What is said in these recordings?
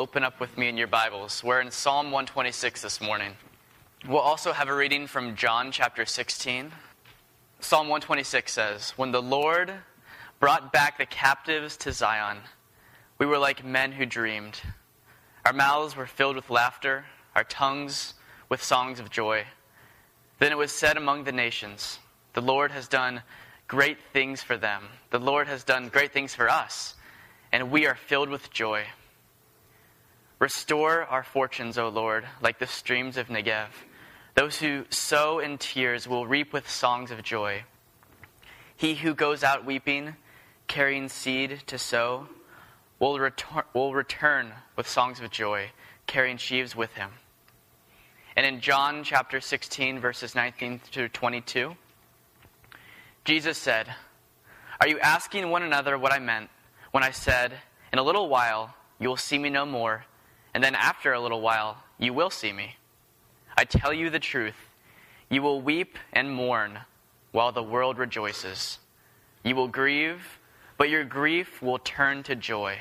open up with me in your Bibles. We're in Psalm 126 this morning. We'll also have a reading from John chapter 16. Psalm 126 says, When the Lord brought back the captives to Zion, we were like men who dreamed. Our mouths were filled with laughter, our tongues with songs of joy. Then it was said among the nations, The Lord has done great things for them. The Lord has done great things for us, and we are filled with joy. Restore our fortunes, O Lord, like the streams of Negev. Those who sow in tears will reap with songs of joy. He who goes out weeping, carrying seed to sow, will return, will return with songs of joy, carrying sheaves with him. And in John chapter 16, verses 19 through 22, Jesus said, Are you asking one another what I meant when I said, In a little while you will see me no more, and then after a little while you will see me? I tell you the truth, you will weep and mourn while the world rejoices. You will grieve, but your grief will turn to joy.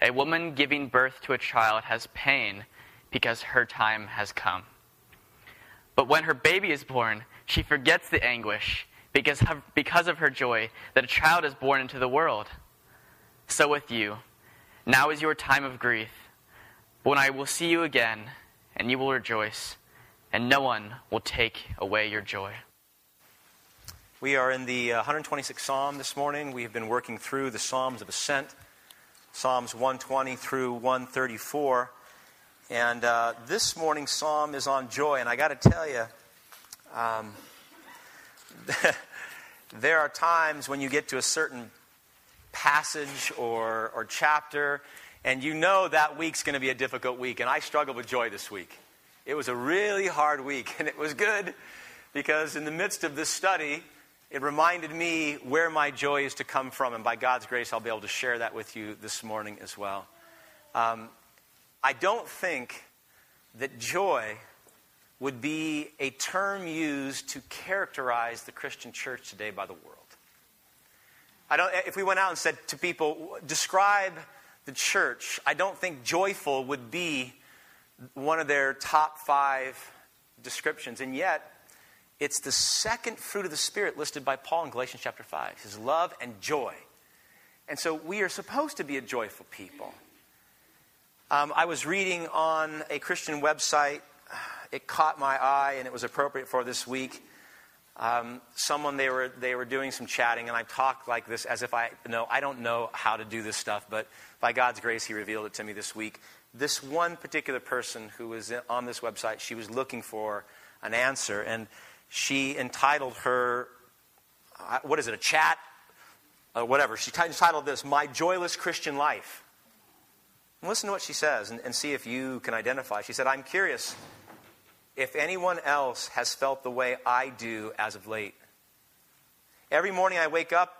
A woman giving birth to a child has pain because her time has come. But when her baby is born, she forgets the anguish because of, because of her joy that a child is born into the world. So with you, now is your time of grief. When I will see you again, and you will rejoice, and no one will take away your joy. We are in the 126th uh, Psalm this morning. We have been working through the Psalms of Ascent, Psalms 120 through 134. And uh, this morning's Psalm is on joy. And I got to tell you, um, there are times when you get to a certain passage or, or chapter, and you know that week's going to be a difficult week. And I struggled with joy this week. It was a really hard week, and it was good because in the midst of this study, it reminded me where my joy is to come from. And by God's grace, I'll be able to share that with you this morning as well. Um, I don't think that joy would be a term used to characterize the Christian church today by the world. I don't, if we went out and said to people, describe the church, I don't think joyful would be one of their top five descriptions. And yet, it's the second fruit of the Spirit listed by Paul in Galatians chapter 5 his love and joy. And so we are supposed to be a joyful people. Um, I was reading on a Christian website it caught my eye and it was appropriate for this week. Um, someone they were they were doing some chatting and I talked like this as if I know I don't know how to do this stuff, but by God's grace, He revealed it to me this week. This one particular person who was on this website, she was looking for an answer, and she entitled her uh, what is it a chat, uh, whatever. She entitled this "My Joyless Christian Life." And listen to what she says and, and see if you can identify. She said, "I'm curious." if anyone else has felt the way I do as of late. Every morning I wake up,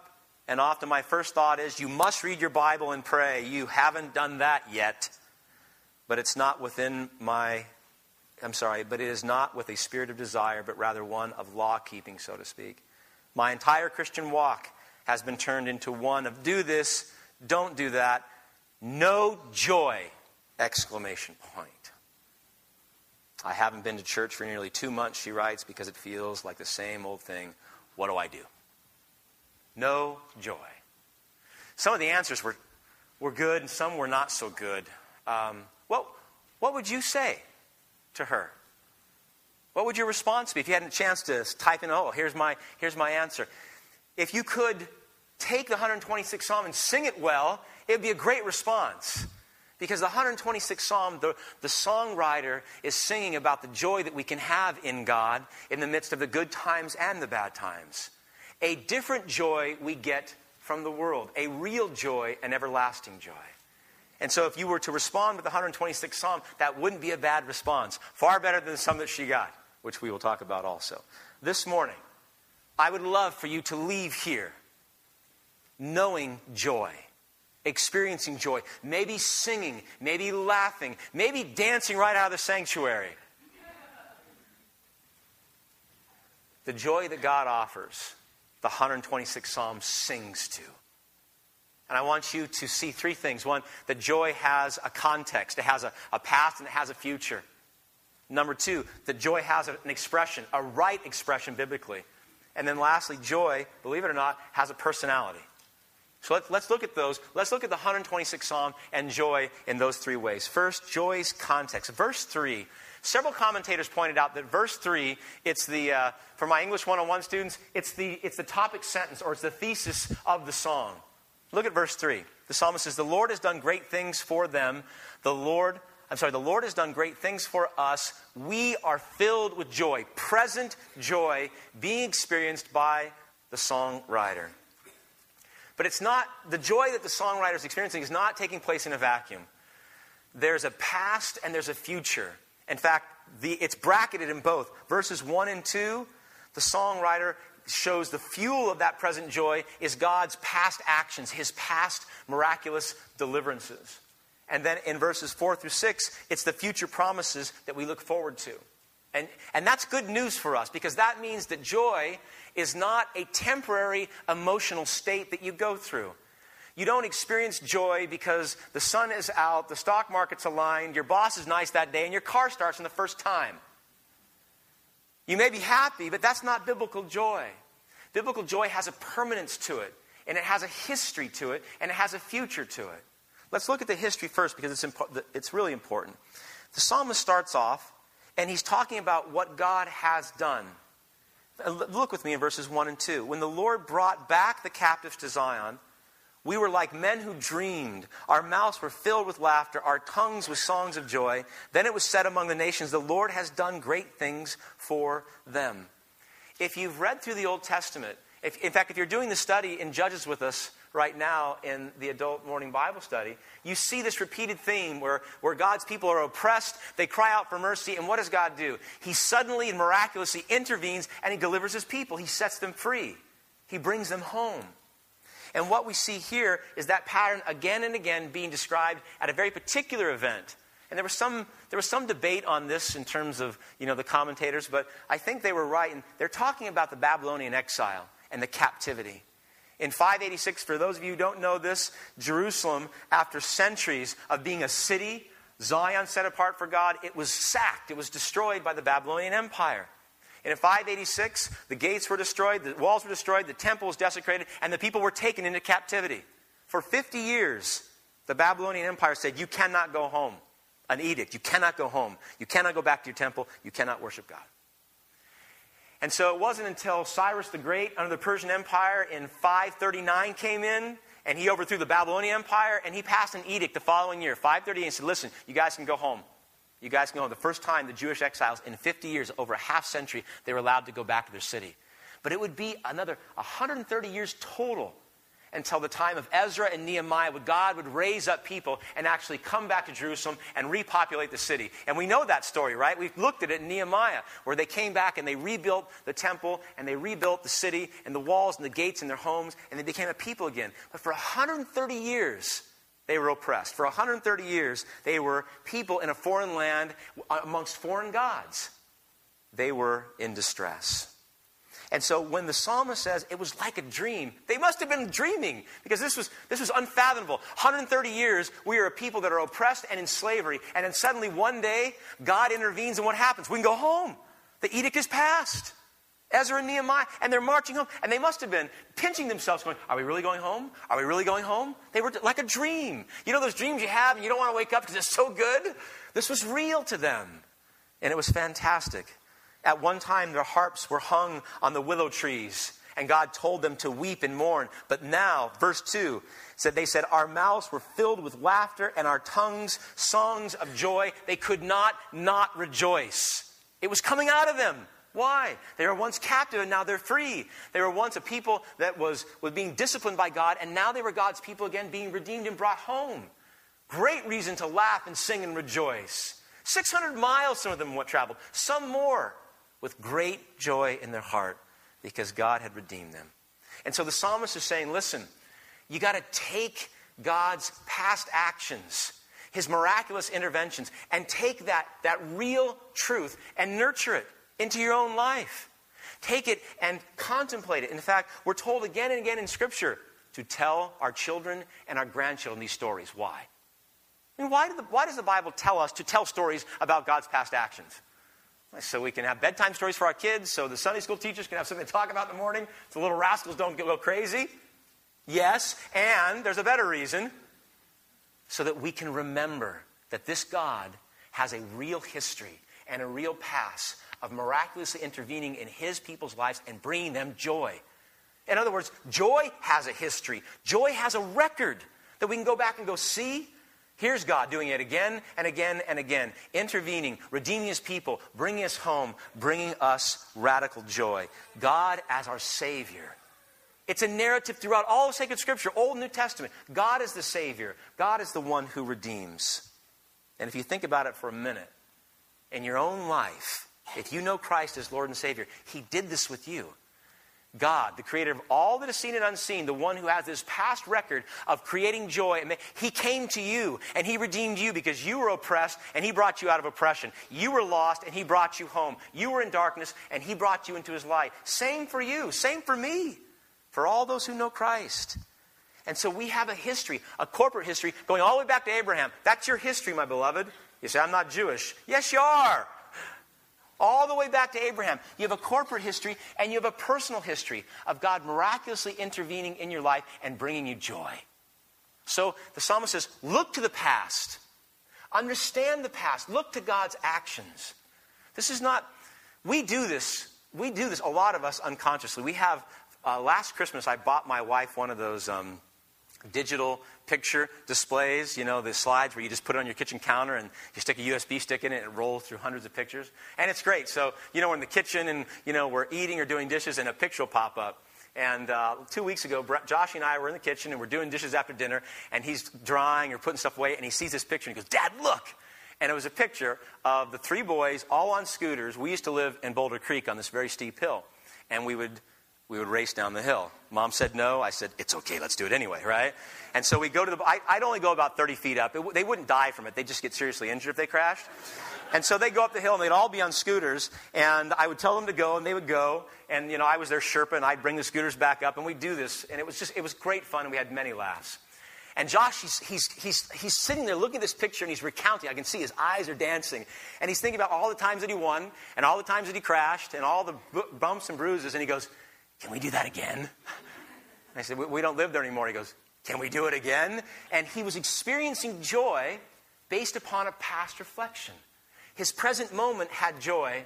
and often my first thought is, You must read your Bible and pray. You haven't done that yet. But it's not within my, I'm sorry, but it is not with a spirit of desire, but rather one of law keeping, so to speak. My entire Christian walk has been turned into one of do this, don't do that, no joy! Exclamation point. I haven't been to church for nearly two months, she writes, because it feels like the same old thing. What do I do? No joy. Some of the answers were, were good and some were not so good. Um, what, what would you say to her? What would your response be if you had a chance to type in, oh, here's my, here's my answer? If you could take the 126th Psalm and sing it well, it would be a great response. Because the 126th Psalm, the, the songwriter is singing about the joy that we can have in God in the midst of the good times and the bad times. A different joy we get from the world, a real joy, an everlasting joy. And so, if you were to respond with the 126th Psalm, that wouldn't be a bad response. Far better than some that she got, which we will talk about also. This morning, I would love for you to leave here knowing joy experiencing joy, maybe singing, maybe laughing, maybe dancing right out of the sanctuary. The joy that God offers, the 126th Psalm sings to. And I want you to see three things. One, that joy has a context, it has a, a past and it has a future. Number two, that joy has an expression, a right expression biblically. And then lastly, joy, believe it or not, has a personality. So let, us look at those. Let's look at the 126th Psalm and joy in those three ways. First, joy's context. Verse 3. Several commentators pointed out that verse 3, it's the, uh, for my English 101 students, it's the, it's the topic sentence or it's the thesis of the song. Look at verse 3. The psalmist says, The Lord has done great things for them. The Lord, I'm sorry, the Lord has done great things for us. We are filled with joy, present joy being experienced by the songwriter. But it's not, the joy that the songwriter is experiencing is not taking place in a vacuum. There's a past and there's a future. In fact, the, it's bracketed in both. Verses 1 and 2, the songwriter shows the fuel of that present joy is God's past actions, his past miraculous deliverances. And then in verses 4 through 6, it's the future promises that we look forward to. And, and that's good news for us because that means that joy is not a temporary emotional state that you go through. You don't experience joy because the sun is out, the stock market's aligned, your boss is nice that day, and your car starts in the first time. You may be happy, but that's not biblical joy. Biblical joy has a permanence to it, and it has a history to it, and it has a future to it. Let's look at the history first because it's, impo- it's really important. The psalmist starts off, and he's talking about what God has done. Look with me in verses 1 and 2. When the Lord brought back the captives to Zion, we were like men who dreamed. Our mouths were filled with laughter, our tongues with songs of joy. Then it was said among the nations, The Lord has done great things for them. If you've read through the Old Testament, if, in fact, if you're doing the study in Judges with us right now in the adult morning Bible study, you see this repeated theme where, where God's people are oppressed, they cry out for mercy, and what does God do? He suddenly and miraculously intervenes and he delivers his people. He sets them free, he brings them home. And what we see here is that pattern again and again being described at a very particular event. And there was some, there was some debate on this in terms of you know, the commentators, but I think they were right. And they're talking about the Babylonian exile and the captivity. In 586, for those of you who don't know this, Jerusalem, after centuries of being a city, Zion set apart for God, it was sacked, it was destroyed by the Babylonian Empire. And in 586, the gates were destroyed, the walls were destroyed, the temple was desecrated, and the people were taken into captivity. For 50 years, the Babylonian Empire said, You cannot go home. An edict. You cannot go home. You cannot go back to your temple. You cannot worship God. And so it wasn't until Cyrus the Great under the Persian Empire in 539 came in and he overthrew the Babylonian Empire and he passed an edict the following year, 538, and said, Listen, you guys can go home. You guys can know the first time the Jewish exiles in 50 years, over a half century, they were allowed to go back to their city. But it would be another 130 years total until the time of Ezra and Nehemiah, when God would raise up people and actually come back to Jerusalem and repopulate the city. And we know that story, right? We've looked at it in Nehemiah, where they came back and they rebuilt the temple and they rebuilt the city and the walls and the gates and their homes, and they became a people again. But for 130 years, they were oppressed. For 130 years, they were people in a foreign land uh, amongst foreign gods. They were in distress. And so when the psalmist says it was like a dream, they must have been dreaming because this was, this was unfathomable. 130 years, we are a people that are oppressed and in slavery. And then suddenly one day, God intervenes and what happens? We can go home. The edict is passed. Ezra and Nehemiah, and they're marching home. And they must have been pinching themselves, going, Are we really going home? Are we really going home? They were like a dream. You know those dreams you have and you don't want to wake up because it's so good? This was real to them. And it was fantastic. At one time, their harps were hung on the willow trees, and God told them to weep and mourn. But now, verse 2 said, They said, Our mouths were filled with laughter, and our tongues songs of joy. They could not not rejoice. It was coming out of them. Why? They were once captive and now they're free. They were once a people that was, was being disciplined by God, and now they were God's people again, being redeemed and brought home. Great reason to laugh and sing and rejoice. 600 miles, some of them traveled, some more, with great joy in their heart because God had redeemed them. And so the psalmist is saying, listen, you got to take God's past actions, his miraculous interventions, and take that, that real truth and nurture it into your own life. Take it and contemplate it. In fact, we're told again and again in Scripture to tell our children and our grandchildren these stories. Why? I mean, why, the, why does the Bible tell us to tell stories about God's past actions? So we can have bedtime stories for our kids, so the Sunday school teachers can have something to talk about in the morning, so the little rascals don't go crazy. Yes, and there's a better reason so that we can remember that this God has a real history and a real past of miraculously intervening in his people's lives and bringing them joy. In other words, joy has a history, joy has a record that we can go back and go, see, Here's God doing it again and again and again, intervening, redeeming his people, bringing us home, bringing us radical joy. God as our Savior. It's a narrative throughout all of sacred scripture, Old New Testament. God is the Savior, God is the one who redeems. And if you think about it for a minute, in your own life, if you know Christ as Lord and Savior, He did this with you. God, the creator of all that is seen and unseen, the one who has this past record of creating joy, he came to you and he redeemed you because you were oppressed and he brought you out of oppression. You were lost and he brought you home. You were in darkness and he brought you into his light. Same for you, same for me, for all those who know Christ. And so we have a history, a corporate history, going all the way back to Abraham. That's your history, my beloved. You say, I'm not Jewish. Yes, you are all the way back to Abraham. You have a corporate history and you have a personal history of God miraculously intervening in your life and bringing you joy. So the psalmist says, Look to the past, understand the past, look to God's actions. This is not, we do this, we do this, a lot of us unconsciously. We have, uh, last Christmas, I bought my wife one of those. Um, digital picture displays, you know, the slides where you just put it on your kitchen counter and you stick a USB stick in it and it rolls through hundreds of pictures. And it's great. So, you know, we're in the kitchen and, you know, we're eating or doing dishes and a picture will pop up. And uh, two weeks ago, Josh and I were in the kitchen and we're doing dishes after dinner and he's drying or putting stuff away and he sees this picture and he goes, Dad, look. And it was a picture of the three boys all on scooters. We used to live in Boulder Creek on this very steep hill. And we would we would race down the hill. Mom said no. I said, it's okay, let's do it anyway, right? And so we go to the, I, would only go about 30 feet up. It, they wouldn't die from it, they'd just get seriously injured if they crashed. And so they'd go up the hill and they'd all be on scooters. And I would tell them to go and they would go. And, you know, I was their Sherpa and I'd bring the scooters back up and we'd do this. And it was just, it was great fun and we had many laughs. And Josh, he's, he's, he's, he's sitting there looking at this picture and he's recounting. I can see his eyes are dancing. And he's thinking about all the times that he won and all the times that he crashed and all the bumps and bruises. And he goes, can we do that again? I said, We don't live there anymore. He goes, Can we do it again? And he was experiencing joy based upon a past reflection. His present moment had joy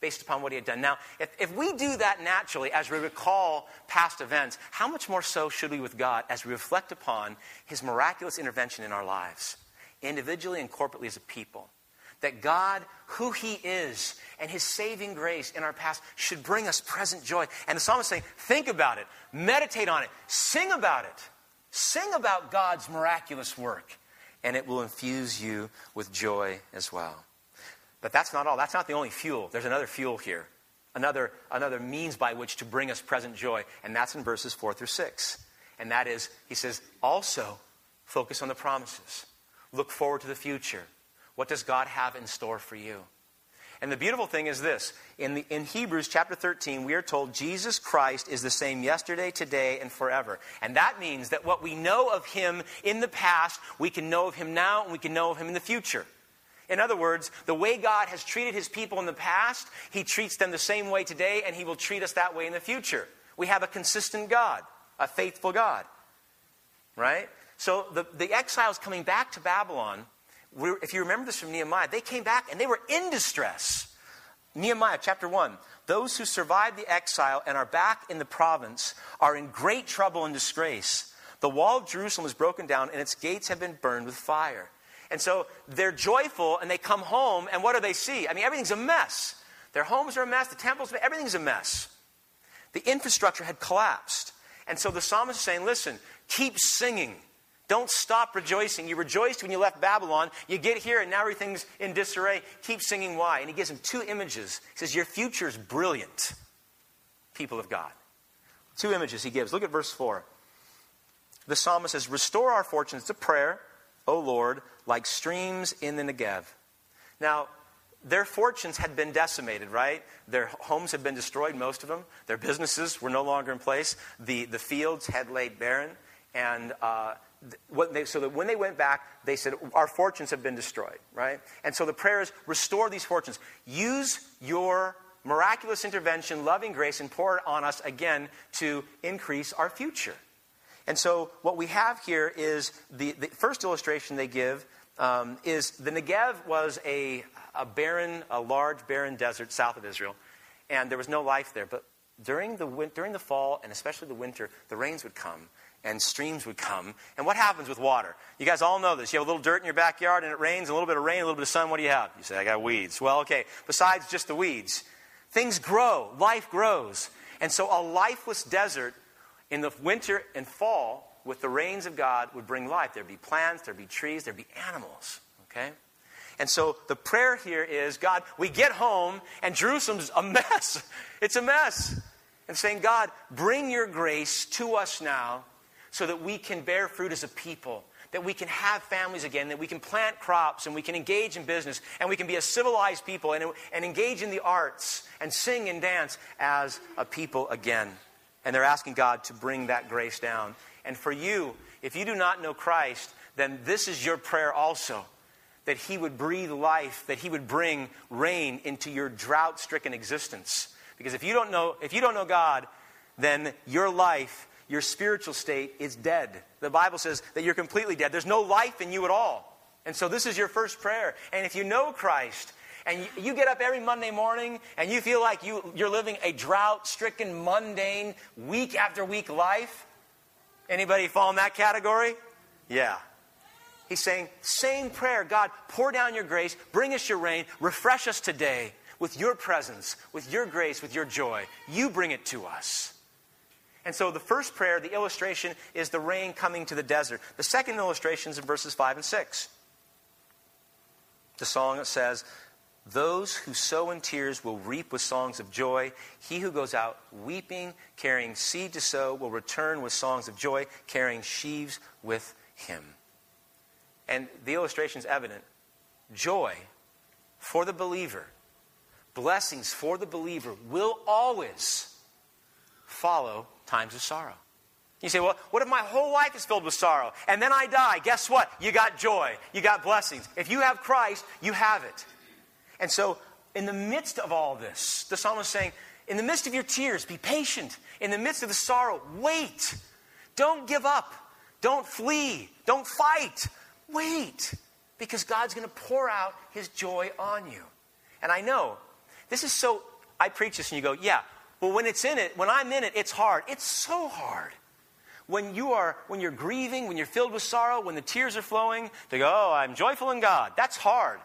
based upon what he had done. Now, if, if we do that naturally as we recall past events, how much more so should we with God as we reflect upon his miraculous intervention in our lives, individually and corporately as a people? That God, who He is, and His saving grace in our past should bring us present joy. And the psalmist is saying, think about it, meditate on it, sing about it, sing about God's miraculous work, and it will infuse you with joy as well. But that's not all. That's not the only fuel. There's another fuel here, another, another means by which to bring us present joy, and that's in verses 4 through 6. And that is, he says, also focus on the promises, look forward to the future what does God have in store for you? And the beautiful thing is this in, the, in Hebrews chapter 13, we are told Jesus Christ is the same yesterday, today, and forever. And that means that what we know of him in the past, we can know of him now and we can know of him in the future. In other words, the way God has treated his people in the past, he treats them the same way today, and he will treat us that way in the future. We have a consistent God, a faithful God. Right? So the, the exiles coming back to Babylon if you remember this from Nehemiah, they came back and they were in distress. Nehemiah chapter 1 Those who survived the exile and are back in the province are in great trouble and disgrace. The wall of Jerusalem is broken down and its gates have been burned with fire. And so they're joyful and they come home, and what do they see? I mean, everything's a mess. Their homes are a mess, the temple's, everything's a mess. The infrastructure had collapsed. And so the psalmist is saying, listen, keep singing. Don't stop rejoicing. You rejoiced when you left Babylon. You get here and now everything's in disarray. Keep singing why. And he gives him two images. He says, Your future is brilliant, people of God. Two images he gives. Look at verse 4. The psalmist says, Restore our fortunes. A prayer, O Lord, like streams in the Negev. Now, their fortunes had been decimated, right? Their homes had been destroyed, most of them. Their businesses were no longer in place. The, the fields had laid barren. And uh, they, so that when they went back, they said, Our fortunes have been destroyed, right? And so the prayer is restore these fortunes. Use your miraculous intervention, loving grace, and pour it on us again to increase our future. And so what we have here is the, the first illustration they give um, is the Negev was a, a barren, a large barren desert south of Israel, and there was no life there. But during the, during the fall, and especially the winter, the rains would come and streams would come. And what happens with water? You guys all know this. You have a little dirt in your backyard and it rains, a little bit of rain, a little bit of sun. What do you have? You say, I got weeds. Well, okay. Besides just the weeds, things grow, life grows. And so a lifeless desert in the winter and fall with the rains of God would bring life. There'd be plants, there'd be trees, there'd be animals. Okay? And so the prayer here is God, we get home and Jerusalem's a mess. It's a mess. And saying, God, bring your grace to us now so that we can bear fruit as a people, that we can have families again, that we can plant crops and we can engage in business and we can be a civilized people and, and engage in the arts and sing and dance as a people again. And they're asking God to bring that grace down. And for you, if you do not know Christ, then this is your prayer also that He would breathe life, that He would bring rain into your drought stricken existence. Because if you, don't know, if you don't know God, then your life, your spiritual state is dead. The Bible says that you're completely dead. There's no life in you at all. And so this is your first prayer. And if you know Christ, and you, get up every Monday morning and you feel like you, you're living a drought stricken, mundane, week after week life, Anybody fall in that category? Yeah. He's saying, same prayer God, pour down your grace, bring us your rain, refresh us today with your presence, with your grace, with your joy. You bring it to us. And so the first prayer, the illustration, is the rain coming to the desert. The second illustration is in verses 5 and 6. The song that says, those who sow in tears will reap with songs of joy. He who goes out weeping, carrying seed to sow, will return with songs of joy, carrying sheaves with him. And the illustration is evident. Joy for the believer, blessings for the believer will always follow times of sorrow. You say, well, what if my whole life is filled with sorrow and then I die? Guess what? You got joy. You got blessings. If you have Christ, you have it. And so, in the midst of all this, the psalmist is saying, in the midst of your tears, be patient. In the midst of the sorrow, wait. Don't give up. Don't flee. Don't fight. Wait. Because God's going to pour out his joy on you. And I know, this is so, I preach this and you go, yeah, well, when it's in it, when I'm in it, it's hard. It's so hard. When you are, when you're grieving, when you're filled with sorrow, when the tears are flowing, to go, oh, I'm joyful in God. That's hard.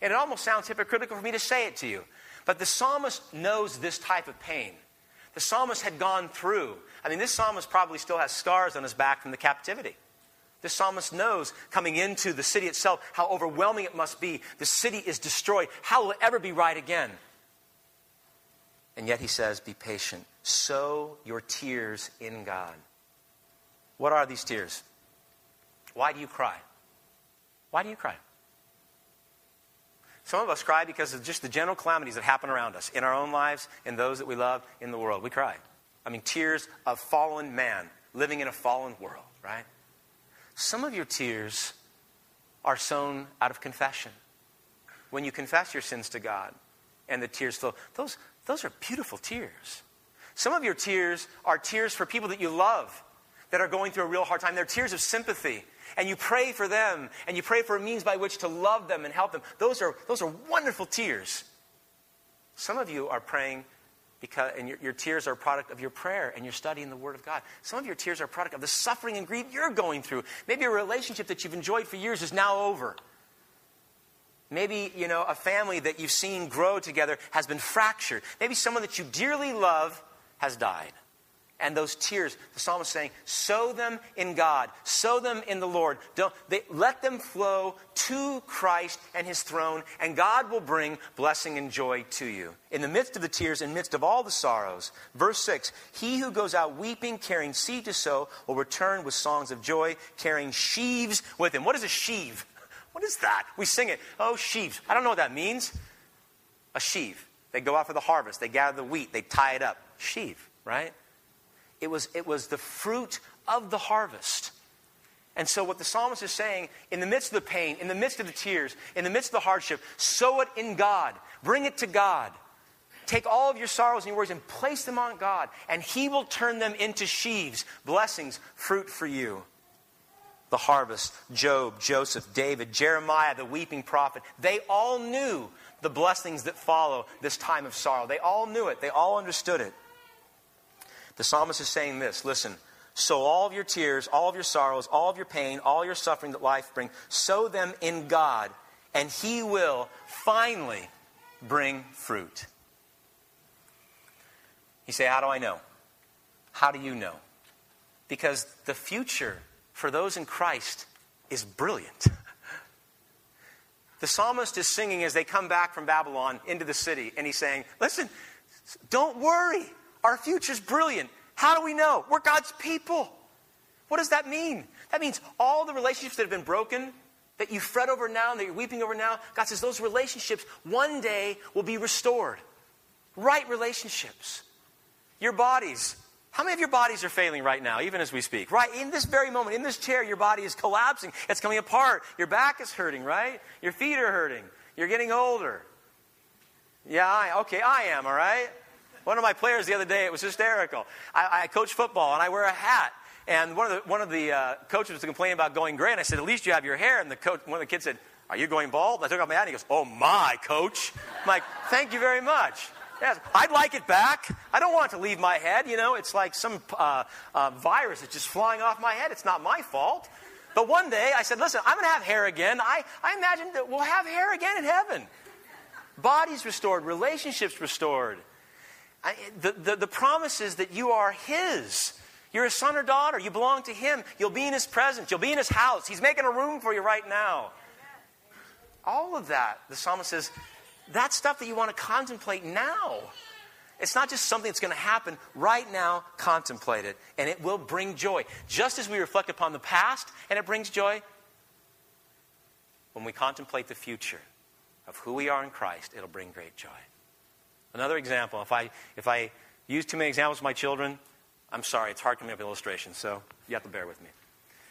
And it almost sounds hypocritical for me to say it to you. But the psalmist knows this type of pain. The psalmist had gone through. I mean, this psalmist probably still has scars on his back from the captivity. The psalmist knows coming into the city itself how overwhelming it must be. The city is destroyed. How will it ever be right again? And yet he says, Be patient. Sow your tears in God. What are these tears? Why do you cry? Why do you cry? Some of us cry because of just the general calamities that happen around us in our own lives, in those that we love, in the world. We cry. I mean, tears of fallen man living in a fallen world, right? Some of your tears are sown out of confession. When you confess your sins to God and the tears flow, those, those are beautiful tears. Some of your tears are tears for people that you love that are going through a real hard time. They're tears of sympathy and you pray for them and you pray for a means by which to love them and help them. Those are, those are wonderful tears. Some of you are praying because, and your, your tears are a product of your prayer and you're studying the Word of God. Some of your tears are a product of the suffering and grief you're going through. Maybe a relationship that you've enjoyed for years is now over. Maybe, you know, a family that you've seen grow together has been fractured. Maybe someone that you dearly love has died and those tears, the psalmist is saying, sow them in God, sow them in the Lord. Don't, they, let them flow to Christ and his throne, and God will bring blessing and joy to you. In the midst of the tears, in the midst of all the sorrows. Verse 6 He who goes out weeping, carrying seed to sow, will return with songs of joy, carrying sheaves with him. What is a sheave? What is that? We sing it. Oh, sheaves. I don't know what that means. A sheave. They go out for the harvest, they gather the wheat, they tie it up. Sheave, right? It was, it was the fruit of the harvest. And so, what the psalmist is saying, in the midst of the pain, in the midst of the tears, in the midst of the hardship, sow it in God. Bring it to God. Take all of your sorrows and your worries and place them on God, and He will turn them into sheaves, blessings, fruit for you. The harvest, Job, Joseph, David, Jeremiah, the weeping prophet, they all knew the blessings that follow this time of sorrow. They all knew it, they all understood it. The psalmist is saying this listen, sow all of your tears, all of your sorrows, all of your pain, all your suffering that life brings, sow them in God, and He will finally bring fruit. You say, How do I know? How do you know? Because the future for those in Christ is brilliant. The psalmist is singing as they come back from Babylon into the city, and he's saying, Listen, don't worry. Our future's brilliant. How do we know? We're God's people. What does that mean? That means all the relationships that have been broken, that you fret over now, and that you're weeping over now, God says those relationships one day will be restored. Right relationships. Your bodies. How many of your bodies are failing right now, even as we speak? Right? In this very moment, in this chair, your body is collapsing. It's coming apart. Your back is hurting, right? Your feet are hurting. You're getting older. Yeah, I, okay, I am, all right? One of my players the other day, it was hysterical. I, I coach football and I wear a hat. And one of the, one of the uh, coaches was complaining about going gray. And I said, At least you have your hair. And the coach, one of the kids said, Are you going bald? And I took off my hat and he goes, Oh my, coach. I'm like, Thank you very much. Yes, I'd like it back. I don't want it to leave my head. You know, it's like some uh, uh, virus that's just flying off my head. It's not my fault. But one day I said, Listen, I'm going to have hair again. I, I imagine that we'll have hair again in heaven. Bodies restored, relationships restored. I, the, the, the promise is that you are His. You're a son or daughter. You belong to Him. You'll be in His presence. You'll be in His house. He's making a room for you right now. All of that, the psalmist says, that's stuff that you want to contemplate now. It's not just something that's going to happen right now, contemplate it, and it will bring joy. Just as we reflect upon the past and it brings joy, when we contemplate the future of who we are in Christ, it'll bring great joy. Another example, if I, if I use too many examples with my children, I'm sorry, it's hard coming up with illustrations, so you have to bear with me.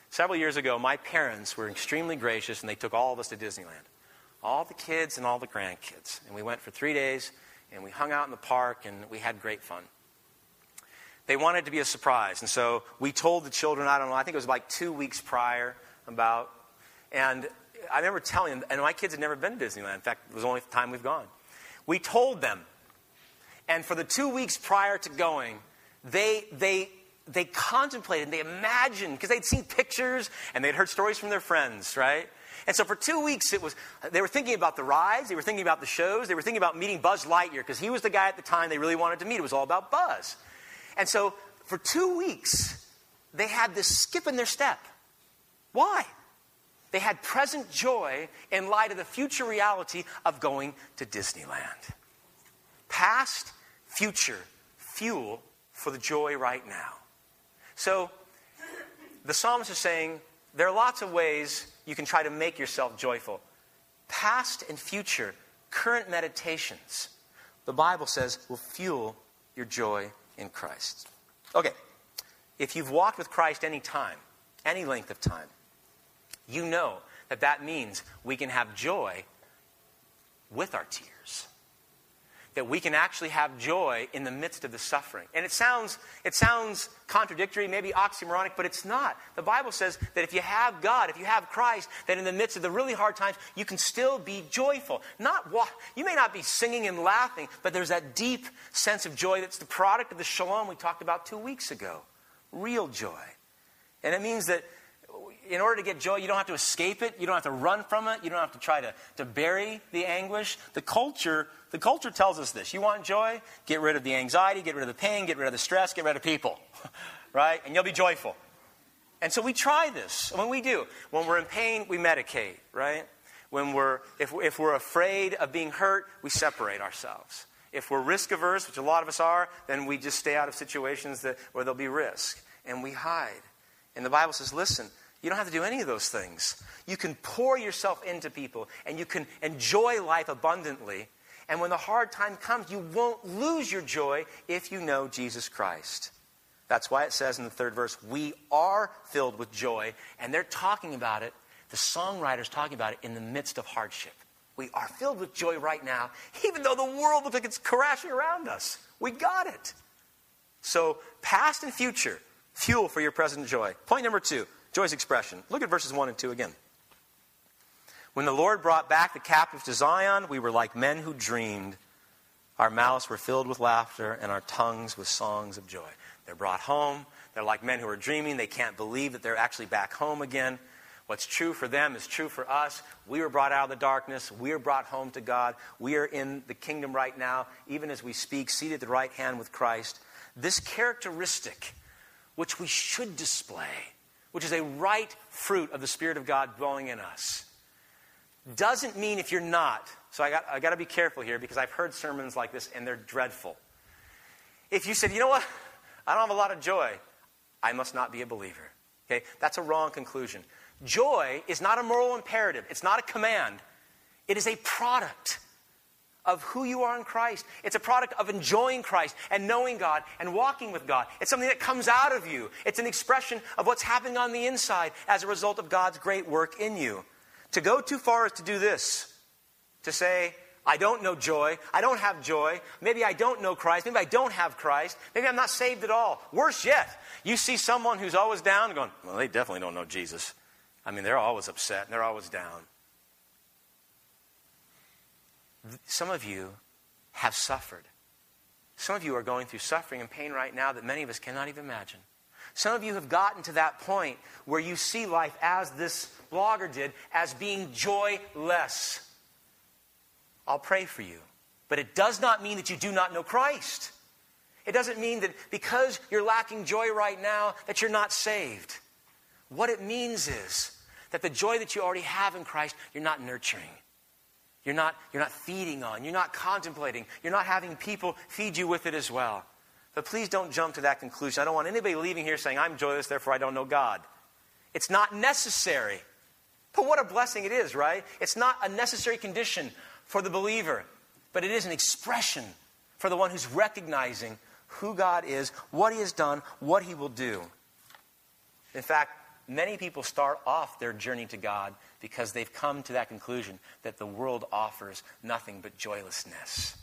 Several years ago, my parents were extremely gracious and they took all of us to Disneyland. All the kids and all the grandkids. And we went for three days and we hung out in the park and we had great fun. They wanted to be a surprise. And so we told the children, I don't know, I think it was like two weeks prior about, and I remember telling them, and my kids had never been to Disneyland. In fact, it was the only time we've gone. We told them and for the two weeks prior to going, they, they, they contemplated, they imagined, because they'd seen pictures and they'd heard stories from their friends, right? And so for two weeks, it was, they were thinking about the rides, they were thinking about the shows, they were thinking about meeting Buzz Lightyear, because he was the guy at the time they really wanted to meet. It was all about Buzz. And so for two weeks, they had this skip in their step. Why? They had present joy in light of the future reality of going to Disneyland. Past future fuel for the joy right now. So, the psalmist is saying there are lots of ways you can try to make yourself joyful. Past and future, current meditations, the Bible says, will fuel your joy in Christ. Okay, if you've walked with Christ any time, any length of time, you know that that means we can have joy with our tears that we can actually have joy in the midst of the suffering. And it sounds, it sounds contradictory, maybe oxymoronic, but it's not. The Bible says that if you have God, if you have Christ, that in the midst of the really hard times, you can still be joyful. Not you may not be singing and laughing, but there's that deep sense of joy that's the product of the shalom we talked about two weeks ago. Real joy. And it means that in order to get joy, you don't have to escape it. You don't have to run from it. You don't have to try to, to bury the anguish. The culture, the culture tells us this. You want joy? Get rid of the anxiety, get rid of the pain, get rid of the stress, get rid of people. right? And you'll be joyful. And so we try this. When we do, when we're in pain, we medicate, right? When we're, if, if we're afraid of being hurt, we separate ourselves. If we're risk averse, which a lot of us are, then we just stay out of situations that, where there'll be risk. And we hide. And the Bible says, listen, you don't have to do any of those things. You can pour yourself into people and you can enjoy life abundantly. And when the hard time comes, you won't lose your joy if you know Jesus Christ. That's why it says in the third verse, we are filled with joy. And they're talking about it, the songwriter's talking about it in the midst of hardship. We are filled with joy right now, even though the world looks like it's crashing around us. We got it. So, past and future, fuel for your present joy. Point number two joy's expression. Look at verses 1 and 2 again. When the Lord brought back the captives to Zion, we were like men who dreamed. Our mouths were filled with laughter and our tongues with songs of joy. They're brought home. They're like men who are dreaming. They can't believe that they're actually back home again. What's true for them is true for us. We were brought out of the darkness. We are brought home to God. We are in the kingdom right now, even as we speak, seated at the right hand with Christ. This characteristic, which we should display, which is a right fruit of the Spirit of God dwelling in us, doesn't mean if you're not. So I got, I got to be careful here because I've heard sermons like this and they're dreadful. If you said, you know what, I don't have a lot of joy, I must not be a believer. Okay? That's a wrong conclusion. Joy is not a moral imperative, it's not a command, it is a product of who you are in Christ. It's a product of enjoying Christ and knowing God and walking with God. It's something that comes out of you. It's an expression of what's happening on the inside as a result of God's great work in you. To go too far is to do this to say, I don't know joy. I don't have joy. Maybe I don't know Christ. Maybe I don't have Christ. Maybe I'm not saved at all. Worse yet, you see someone who's always down going, well, they definitely don't know Jesus. I mean, they're always upset and they're always down. Some of you have suffered. Some of you are going through suffering and pain right now that many of us cannot even imagine. Some of you have gotten to that point where you see life as this blogger did, as being joyless. I'll pray for you. But it does not mean that you do not know Christ. It doesn't mean that because you're lacking joy right now that you're not saved. What it means is that the joy that you already have in Christ, you're not nurturing. You're not, you're not feeding on. You're not contemplating. You're not having people feed you with it as well. But please don't jump to that conclusion. I don't want anybody leaving here saying, I'm joyless, therefore I don't know God. It's not necessary. But what a blessing it is, right? It's not a necessary condition for the believer, but it is an expression for the one who's recognizing who God is, what He has done, what He will do. In fact, many people start off their journey to God because they've come to that conclusion that the world offers nothing but joylessness.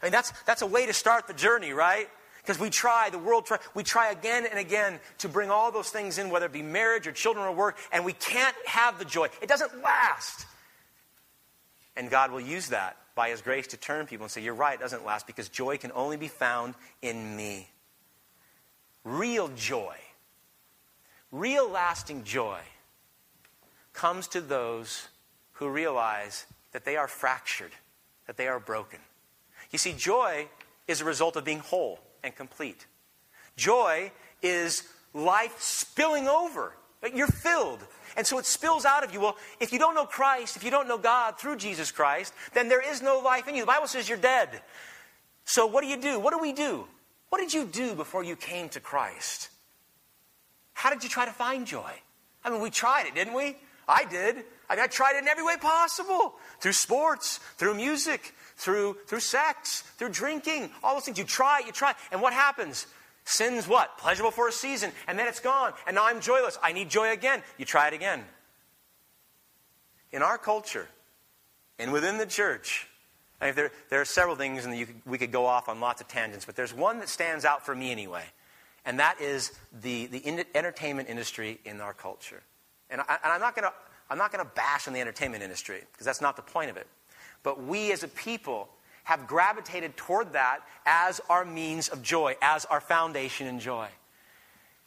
I mean, that's, that's a way to start the journey, right? Because we try, the world try, we try again and again to bring all those things in, whether it be marriage or children or work, and we can't have the joy. It doesn't last. And God will use that by His grace to turn people and say, You're right, it doesn't last because joy can only be found in me. Real joy, real lasting joy comes to those who realize that they are fractured, that they are broken. You see, joy is a result of being whole and complete. Joy is life spilling over. You're filled. And so it spills out of you. Well, if you don't know Christ, if you don't know God through Jesus Christ, then there is no life in you. The Bible says you're dead. So what do you do? What do we do? What did you do before you came to Christ? How did you try to find joy? I mean, we tried it, didn't we? I did. I, mean, I tried it in every way possible through sports, through music, through, through sex, through drinking, all those things. You try, you try. And what happens? Sin's what? Pleasurable for a season, and then it's gone. And now I'm joyless. I need joy again. You try it again. In our culture, and within the church, I mean, there, there are several things, and we could go off on lots of tangents, but there's one that stands out for me anyway, and that is the, the entertainment industry in our culture. And, I, and I'm not going to I'm not going to bash on the entertainment industry because that's not the point of it. But we as a people have gravitated toward that as our means of joy, as our foundation in joy.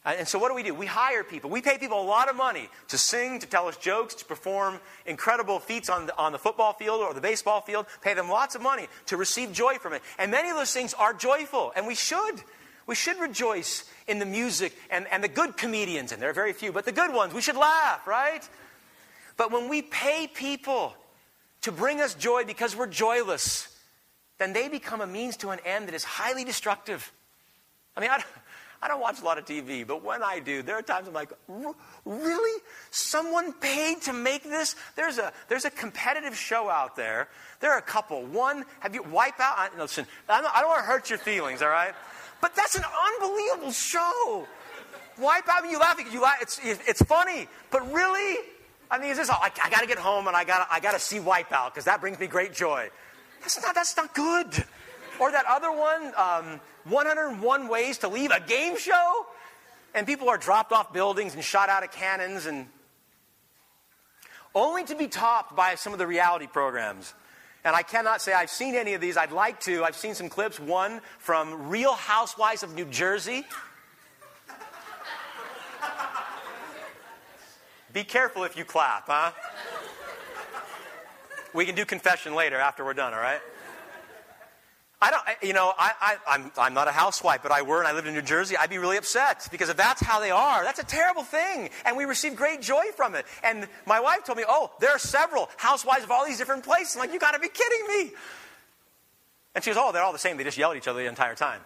Uh, and so, what do we do? We hire people. We pay people a lot of money to sing, to tell us jokes, to perform incredible feats on the, on the football field or the baseball field. Pay them lots of money to receive joy from it. And many of those things are joyful, and we should. We should rejoice in the music and, and the good comedians, and there are very few, but the good ones, we should laugh, right? But when we pay people to bring us joy because we're joyless, then they become a means to an end that is highly destructive. I mean, I don't, I don't watch a lot of TV, but when I do, there are times I'm like, really? Someone paid to make this? There's a, there's a competitive show out there. There are a couple. One, have you, Wipeout? I, listen, I don't, I don't want to hurt your feelings, all right? But that's an unbelievable show. Why, I you laughing? you laugh, it's, it's funny, but really? I mean, is this, I, I got to get home and I got I got to see Wipeout because that brings me great joy. That's not, that's not good. Or that other one, um, 101 Ways to Leave a Game Show? And people are dropped off buildings and shot out of cannons and only to be topped by some of the reality programs. And I cannot say I've seen any of these. I'd like to. I've seen some clips. One from Real Housewives of New Jersey. Be careful if you clap, huh? We can do confession later after we're done, all right? I don't, you know, I, I, I'm, I'm not a housewife, but I were and I lived in New Jersey, I'd be really upset because if that's how they are, that's a terrible thing. And we receive great joy from it. And my wife told me, oh, there are several housewives of all these different places. I'm like, you gotta be kidding me. And she goes, oh, they're all the same. They just yell at each other the entire time.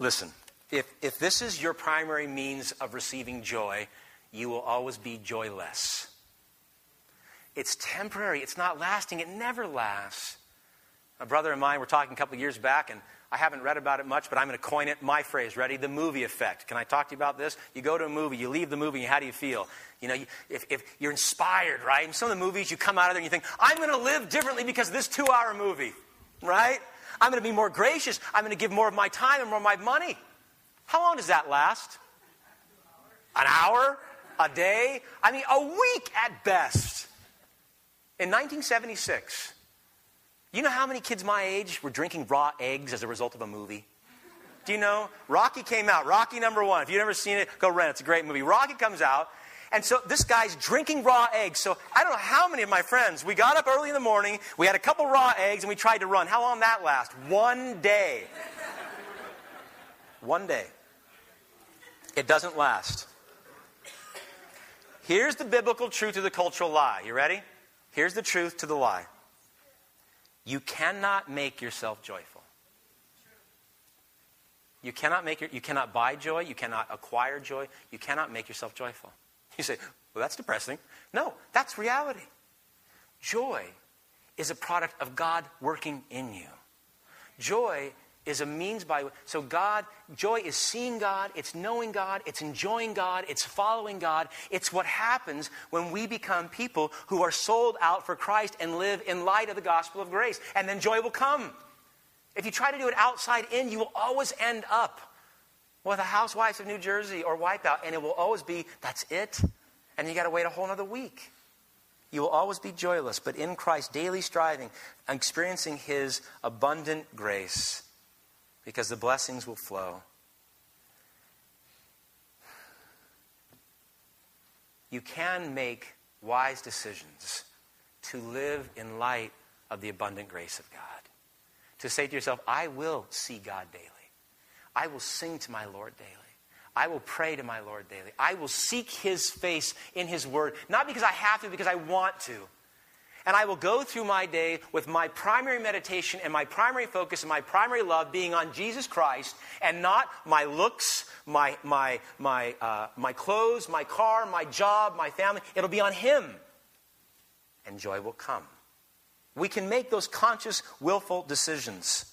Listen, if, if this is your primary means of receiving joy, you will always be joyless. It's temporary, it's not lasting, it never lasts. A brother and mine were talking a couple years back, and I haven't read about it much, but I'm going to coin it my phrase. Ready? The movie effect. Can I talk to you about this? You go to a movie, you leave the movie, how do you feel? You know, if, if you're inspired, right? In some of the movies, you come out of there and you think, I'm going to live differently because of this two hour movie, right? I'm going to be more gracious. I'm going to give more of my time and more of my money. How long does that last? An hour? A day? I mean, a week at best. In 1976, you know how many kids my age were drinking raw eggs as a result of a movie? Do you know? Rocky came out. Rocky number one. If you've never seen it, go rent it. It's a great movie. Rocky comes out, and so this guy's drinking raw eggs. So I don't know how many of my friends, we got up early in the morning, we had a couple raw eggs, and we tried to run. How long that last? One day. One day. It doesn't last. Here's the biblical truth to the cultural lie. You ready? Here's the truth to the lie. You cannot make yourself joyful. You cannot make your, you cannot buy joy, you cannot acquire joy, you cannot make yourself joyful. You say, "Well, that's depressing." No, that's reality. Joy is a product of God working in you. Joy is a means by so God joy is seeing God, it's knowing God, it's enjoying God, it's following God. It's what happens when we become people who are sold out for Christ and live in light of the gospel of grace. And then joy will come. If you try to do it outside in, you will always end up with a housewives of New Jersey or wipeout, and it will always be that's it. And you got to wait a whole other week. You will always be joyless, but in Christ, daily striving, experiencing His abundant grace because the blessings will flow. You can make wise decisions to live in light of the abundant grace of God. To say to yourself, I will see God daily. I will sing to my Lord daily. I will pray to my Lord daily. I will seek his face in his word, not because I have to, because I want to and I will go through my day with my primary meditation and my primary focus and my primary love being on Jesus Christ and not my looks, my, my, my, uh, my clothes, my car, my job, my family. It'll be on Him. And joy will come. We can make those conscious, willful decisions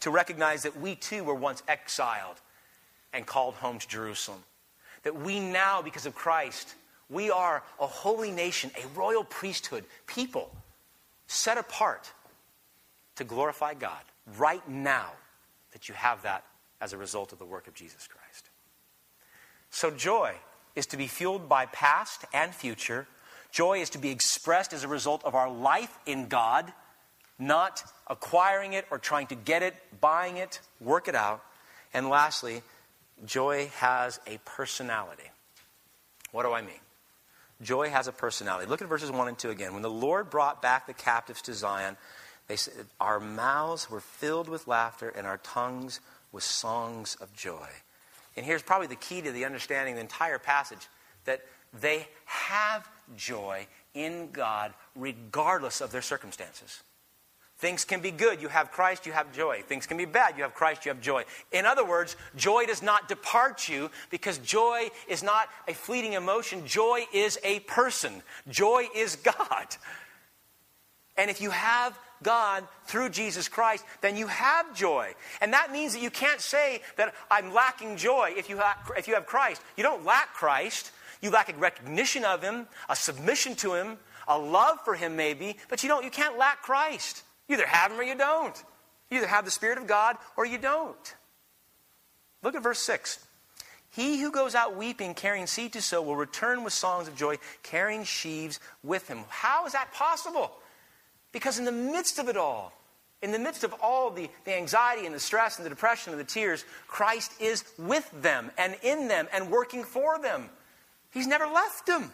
to recognize that we too were once exiled and called home to Jerusalem. That we now, because of Christ, we are a holy nation, a royal priesthood, people set apart to glorify God right now that you have that as a result of the work of Jesus Christ. So, joy is to be fueled by past and future. Joy is to be expressed as a result of our life in God, not acquiring it or trying to get it, buying it, work it out. And lastly, joy has a personality. What do I mean? Joy has a personality. Look at verses 1 and 2 again. When the Lord brought back the captives to Zion, they said, Our mouths were filled with laughter and our tongues with songs of joy. And here's probably the key to the understanding the entire passage that they have joy in God regardless of their circumstances. Things can be good, you have Christ, you have joy. Things can be bad, you have Christ, you have joy. In other words, joy does not depart you because joy is not a fleeting emotion. Joy is a person, joy is God. And if you have God through Jesus Christ, then you have joy. And that means that you can't say that I'm lacking joy if you have, if you have Christ. You don't lack Christ. You lack a recognition of Him, a submission to Him, a love for Him, maybe, but you, don't, you can't lack Christ. You either have Him or you don't. You either have the Spirit of God or you don't. Look at verse 6. He who goes out weeping, carrying seed to sow, will return with songs of joy, carrying sheaves with him. How is that possible? Because in the midst of it all, in the midst of all the, the anxiety and the stress and the depression and the tears, Christ is with them and in them and working for them. He's never left them.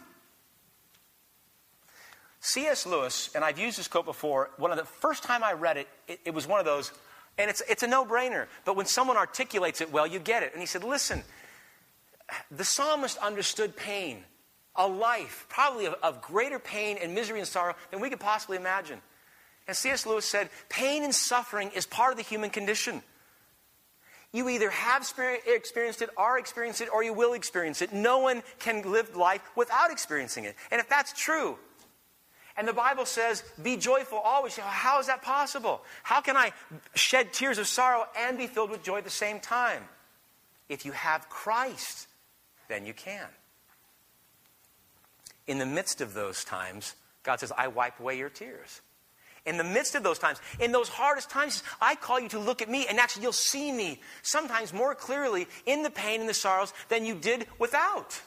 C.S. Lewis, and I've used this quote before, one of the first time I read it, it, it was one of those, and it's, it's a no brainer, but when someone articulates it well, you get it. And he said, Listen, the psalmist understood pain, a life, probably of, of greater pain and misery and sorrow than we could possibly imagine. And C.S. Lewis said, Pain and suffering is part of the human condition. You either have experienced it, are experiencing it, or you will experience it. No one can live life without experiencing it. And if that's true, and the Bible says, be joyful always. How is that possible? How can I shed tears of sorrow and be filled with joy at the same time? If you have Christ, then you can. In the midst of those times, God says, I wipe away your tears. In the midst of those times, in those hardest times, I call you to look at me, and actually, you'll see me sometimes more clearly in the pain and the sorrows than you did without.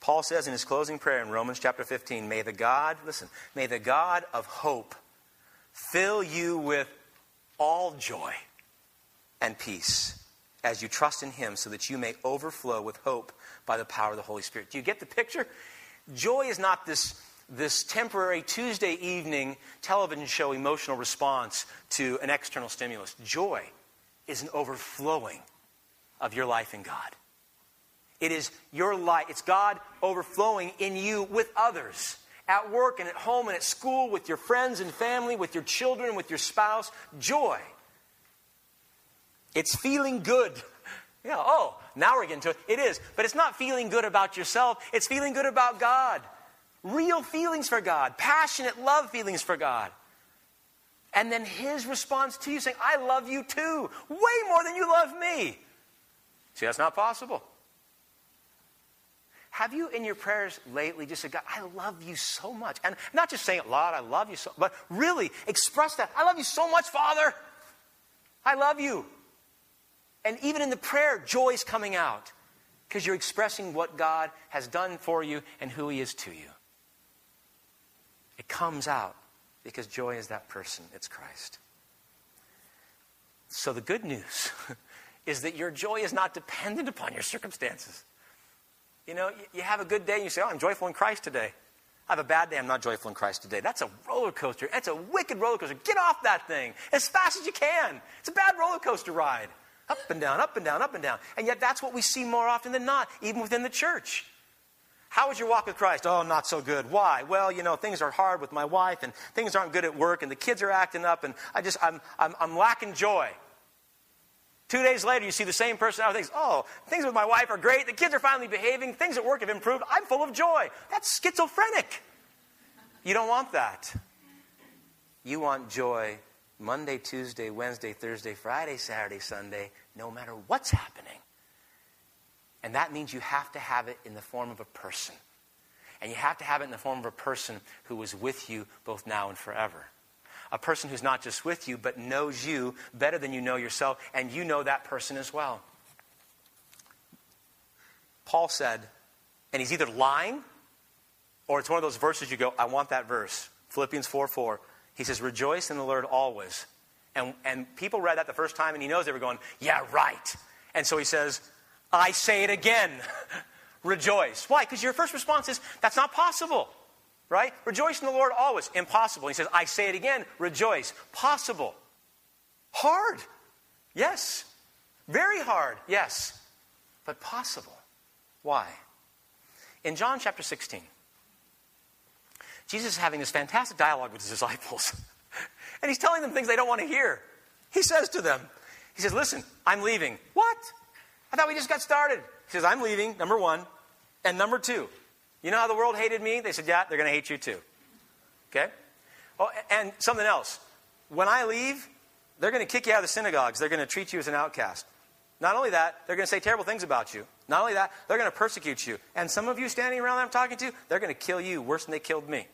Paul says in his closing prayer in Romans chapter 15, May the God, listen, may the God of hope fill you with all joy and peace as you trust in him so that you may overflow with hope by the power of the Holy Spirit. Do you get the picture? Joy is not this, this temporary Tuesday evening television show emotional response to an external stimulus. Joy is an overflowing of your life in God. It is your light. It's God overflowing in you with others. At work and at home and at school, with your friends and family, with your children, with your spouse. Joy. It's feeling good. Yeah, oh, now we're getting to it. It is. But it's not feeling good about yourself, it's feeling good about God. Real feelings for God, passionate love feelings for God. And then his response to you saying, I love you too, way more than you love me. See, that's not possible. Have you in your prayers lately just said, God, I love you so much? And not just saying it, Lord, I love you so but really express that. I love you so much, Father. I love you. And even in the prayer, joy is coming out because you're expressing what God has done for you and who He is to you. It comes out because joy is that person, it's Christ. So the good news is that your joy is not dependent upon your circumstances. You know, you have a good day and you say, Oh, I'm joyful in Christ today. I have a bad day, I'm not joyful in Christ today. That's a roller coaster. That's a wicked roller coaster. Get off that thing as fast as you can. It's a bad roller coaster ride. Up and down, up and down, up and down. And yet that's what we see more often than not, even within the church. How is your walk with Christ? Oh, not so good. Why? Well, you know, things are hard with my wife, and things aren't good at work, and the kids are acting up, and I just, I'm, I'm, I'm lacking joy. Two days later, you see the same person out thinks, oh, things with my wife are great. The kids are finally behaving. Things at work have improved. I'm full of joy. That's schizophrenic. You don't want that. You want joy Monday, Tuesday, Wednesday, Thursday, Friday, Saturday, Sunday, no matter what's happening. And that means you have to have it in the form of a person. And you have to have it in the form of a person who is with you both now and forever a person who's not just with you, but knows you better than you know yourself, and you know that person as well. Paul said, and he's either lying or it's one of those verses you go, I want that verse. Philippians 4 4. He says, Rejoice in the Lord always. And, and people read that the first time, and he knows they were going, Yeah, right. And so he says, I say it again. Rejoice. Why? Because your first response is, That's not possible right? Rejoice in the Lord always. Impossible. He says, I say it again, rejoice. Possible. Hard. Yes. Very hard. Yes. But possible. Why? In John chapter 16, Jesus is having this fantastic dialogue with his disciples. and he's telling them things they don't want to hear. He says to them, He says, Listen, I'm leaving. What? I thought we just got started. He says, I'm leaving, number one. And number two, you know how the world hated me? They said, Yeah, they're going to hate you too. Okay? Oh, and something else. When I leave, they're going to kick you out of the synagogues. They're going to treat you as an outcast. Not only that, they're going to say terrible things about you. Not only that, they're going to persecute you. And some of you standing around that I'm talking to, they're going to kill you worse than they killed me.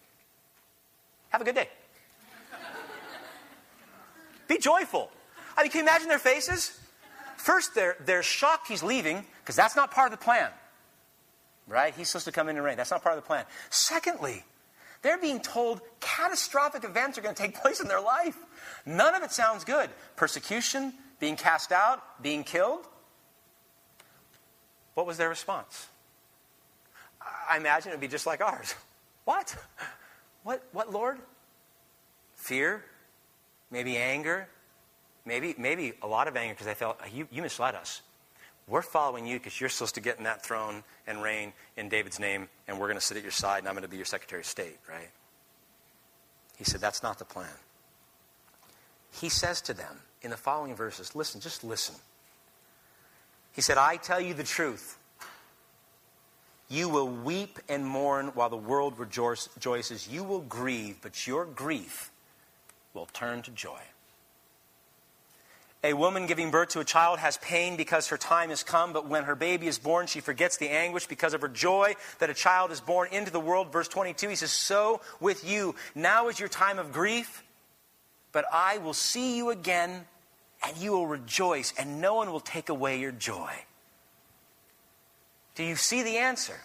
Have a good day. Be joyful. I mean, can you imagine their faces? First, they're, they're shocked he's leaving because that's not part of the plan. Right? He's supposed to come in and reign. That's not part of the plan. Secondly, they're being told catastrophic events are going to take place in their life. None of it sounds good. Persecution, being cast out, being killed. What was their response? I imagine it would be just like ours. What? What, what, Lord? Fear? Maybe anger? Maybe, maybe a lot of anger because they felt you, you misled us. We're following you because you're supposed to get in that throne and reign in David's name, and we're going to sit at your side, and I'm going to be your Secretary of State, right? He said, That's not the plan. He says to them in the following verses, Listen, just listen. He said, I tell you the truth. You will weep and mourn while the world rejoices. You will grieve, but your grief will turn to joy. A woman giving birth to a child has pain because her time has come, but when her baby is born, she forgets the anguish because of her joy that a child is born into the world. Verse 22, he says, So with you, now is your time of grief, but I will see you again, and you will rejoice, and no one will take away your joy. Do you see the answer?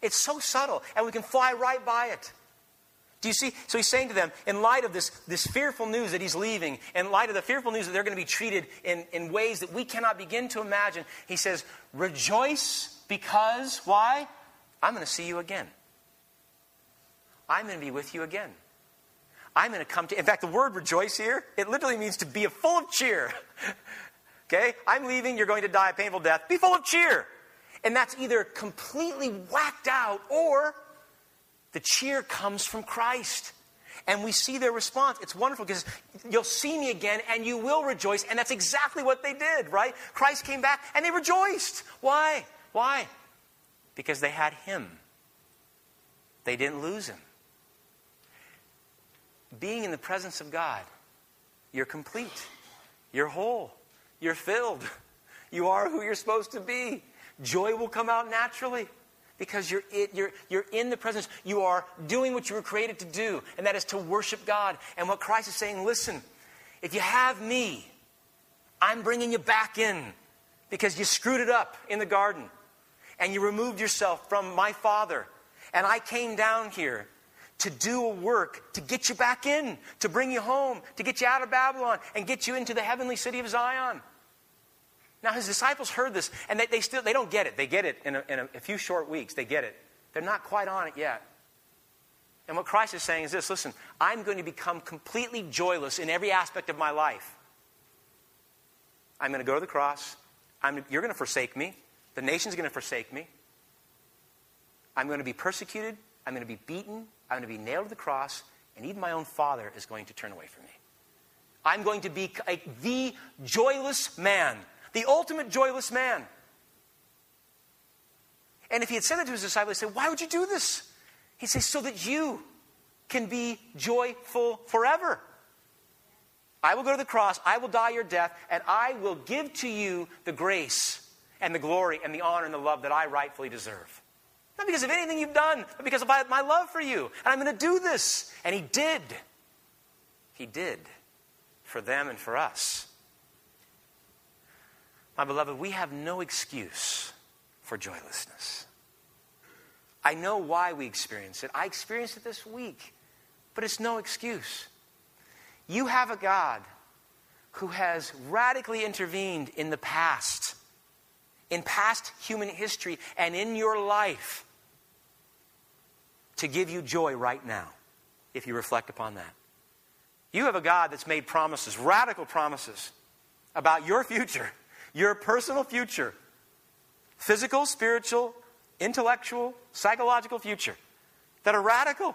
It's so subtle, and we can fly right by it. Do you see? So he's saying to them, in light of this, this fearful news that he's leaving, in light of the fearful news that they're going to be treated in, in ways that we cannot begin to imagine, he says, Rejoice because, why? I'm going to see you again. I'm going to be with you again. I'm going to come to, in fact, the word rejoice here, it literally means to be full of cheer. okay? I'm leaving, you're going to die a painful death. Be full of cheer. And that's either completely whacked out or the cheer comes from Christ. And we see their response. It's wonderful because you'll see me again and you will rejoice. And that's exactly what they did, right? Christ came back and they rejoiced. Why? Why? Because they had Him, they didn't lose Him. Being in the presence of God, you're complete, you're whole, you're filled, you are who you're supposed to be. Joy will come out naturally because you're, it, you're, you're in the presence. You are doing what you were created to do, and that is to worship God. And what Christ is saying listen, if you have me, I'm bringing you back in because you screwed it up in the garden and you removed yourself from my Father. And I came down here to do a work to get you back in, to bring you home, to get you out of Babylon and get you into the heavenly city of Zion. Now, his disciples heard this, and they, they still they don't get it. They get it in, a, in a, a few short weeks. They get it. They're not quite on it yet. And what Christ is saying is this listen, I'm going to become completely joyless in every aspect of my life. I'm going to go to the cross. I'm, you're going to forsake me. The nation's going to forsake me. I'm going to be persecuted. I'm going to be beaten. I'm going to be nailed to the cross. And even my own father is going to turn away from me. I'm going to be a, the joyless man the ultimate joyless man. And if he had said that to his disciples, he'd say, Why would you do this? He'd say, So that you can be joyful forever. I will go to the cross, I will die your death, and I will give to you the grace and the glory and the honor and the love that I rightfully deserve. Not because of anything you've done, but because of my love for you. And I'm going to do this. And he did. He did for them and for us. My beloved, we have no excuse for joylessness. I know why we experience it. I experienced it this week, but it's no excuse. You have a God who has radically intervened in the past, in past human history, and in your life to give you joy right now, if you reflect upon that. You have a God that's made promises, radical promises, about your future your personal future physical, spiritual, intellectual, psychological future that are radical.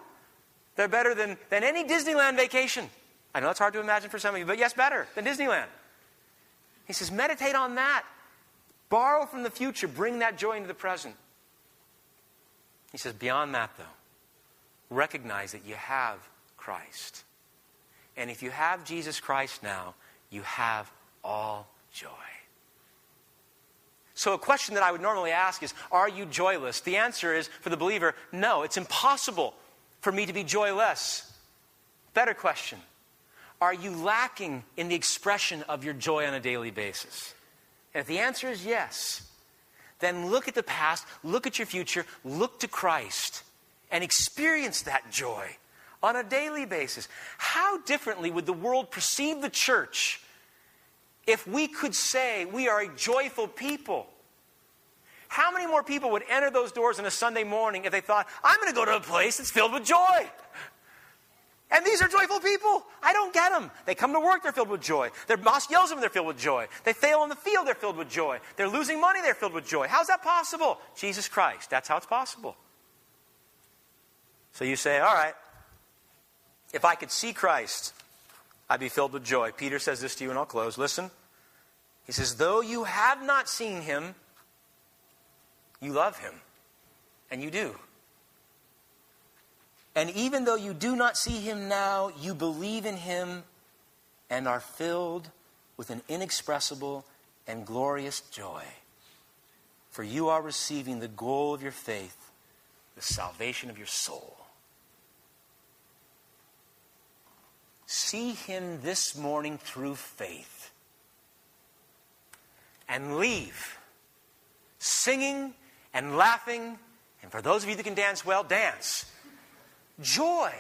They're better than, than any Disneyland vacation. I know that's hard to imagine for some of you, but yes, better than Disneyland. He says, meditate on that. Borrow from the future, bring that joy into the present. He says, beyond that, though, recognize that you have Christ. And if you have Jesus Christ now, you have all joy. So, a question that I would normally ask is Are you joyless? The answer is for the believer, no, it's impossible for me to be joyless. Better question Are you lacking in the expression of your joy on a daily basis? And if the answer is yes, then look at the past, look at your future, look to Christ, and experience that joy on a daily basis. How differently would the world perceive the church if we could say we are a joyful people? How many more people would enter those doors on a Sunday morning if they thought, I'm going to go to a place that's filled with joy? And these are joyful people. I don't get them. They come to work, they're filled with joy. Their boss yells at them, they're filled with joy. They fail on the field, they're filled with joy. They're losing money, they're filled with joy. How's that possible? Jesus Christ. That's how it's possible. So you say, all right, if I could see Christ, I'd be filled with joy. Peter says this to you, and I'll close. Listen. He says, Though you have not seen him, you love him. And you do. And even though you do not see him now, you believe in him and are filled with an inexpressible and glorious joy. For you are receiving the goal of your faith, the salvation of your soul. See him this morning through faith and leave singing and laughing. And for those of you that can dance well, dance. Joy.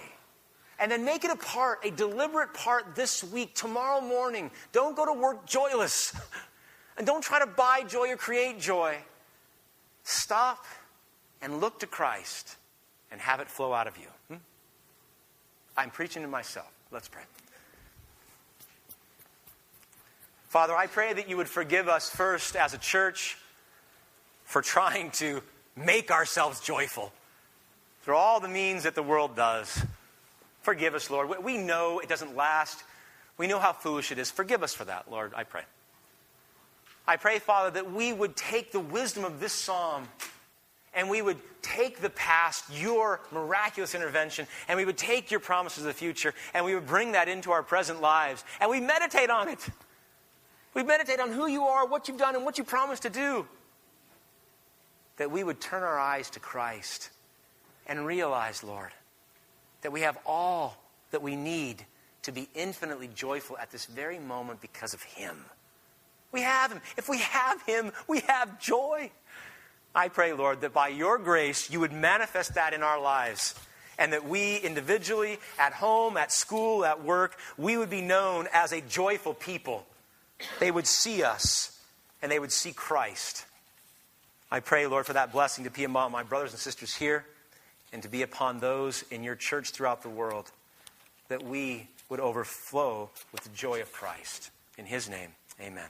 And then make it a part, a deliberate part this week, tomorrow morning. Don't go to work joyless. And don't try to buy joy or create joy. Stop and look to Christ and have it flow out of you. Hmm? I'm preaching to myself. Let's pray. Father, I pray that you would forgive us first as a church for trying to make ourselves joyful through all the means that the world does. Forgive us, Lord. We know it doesn't last. We know how foolish it is. Forgive us for that, Lord, I pray. I pray, Father, that we would take the wisdom of this psalm and we would take the past, your miraculous intervention, and we would take your promises of the future, and we would bring that into our present lives, and we meditate on it. We meditate on who you are, what you've done, and what you promised to do. That we would turn our eyes to Christ and realize, Lord, that we have all that we need to be infinitely joyful at this very moment because of Him. We have Him. If we have Him, we have joy. I pray, Lord, that by your grace, you would manifest that in our lives. And that we individually, at home, at school, at work, we would be known as a joyful people. They would see us and they would see Christ. I pray, Lord, for that blessing to be among my brothers and sisters here and to be upon those in your church throughout the world, that we would overflow with the joy of Christ. In his name, amen.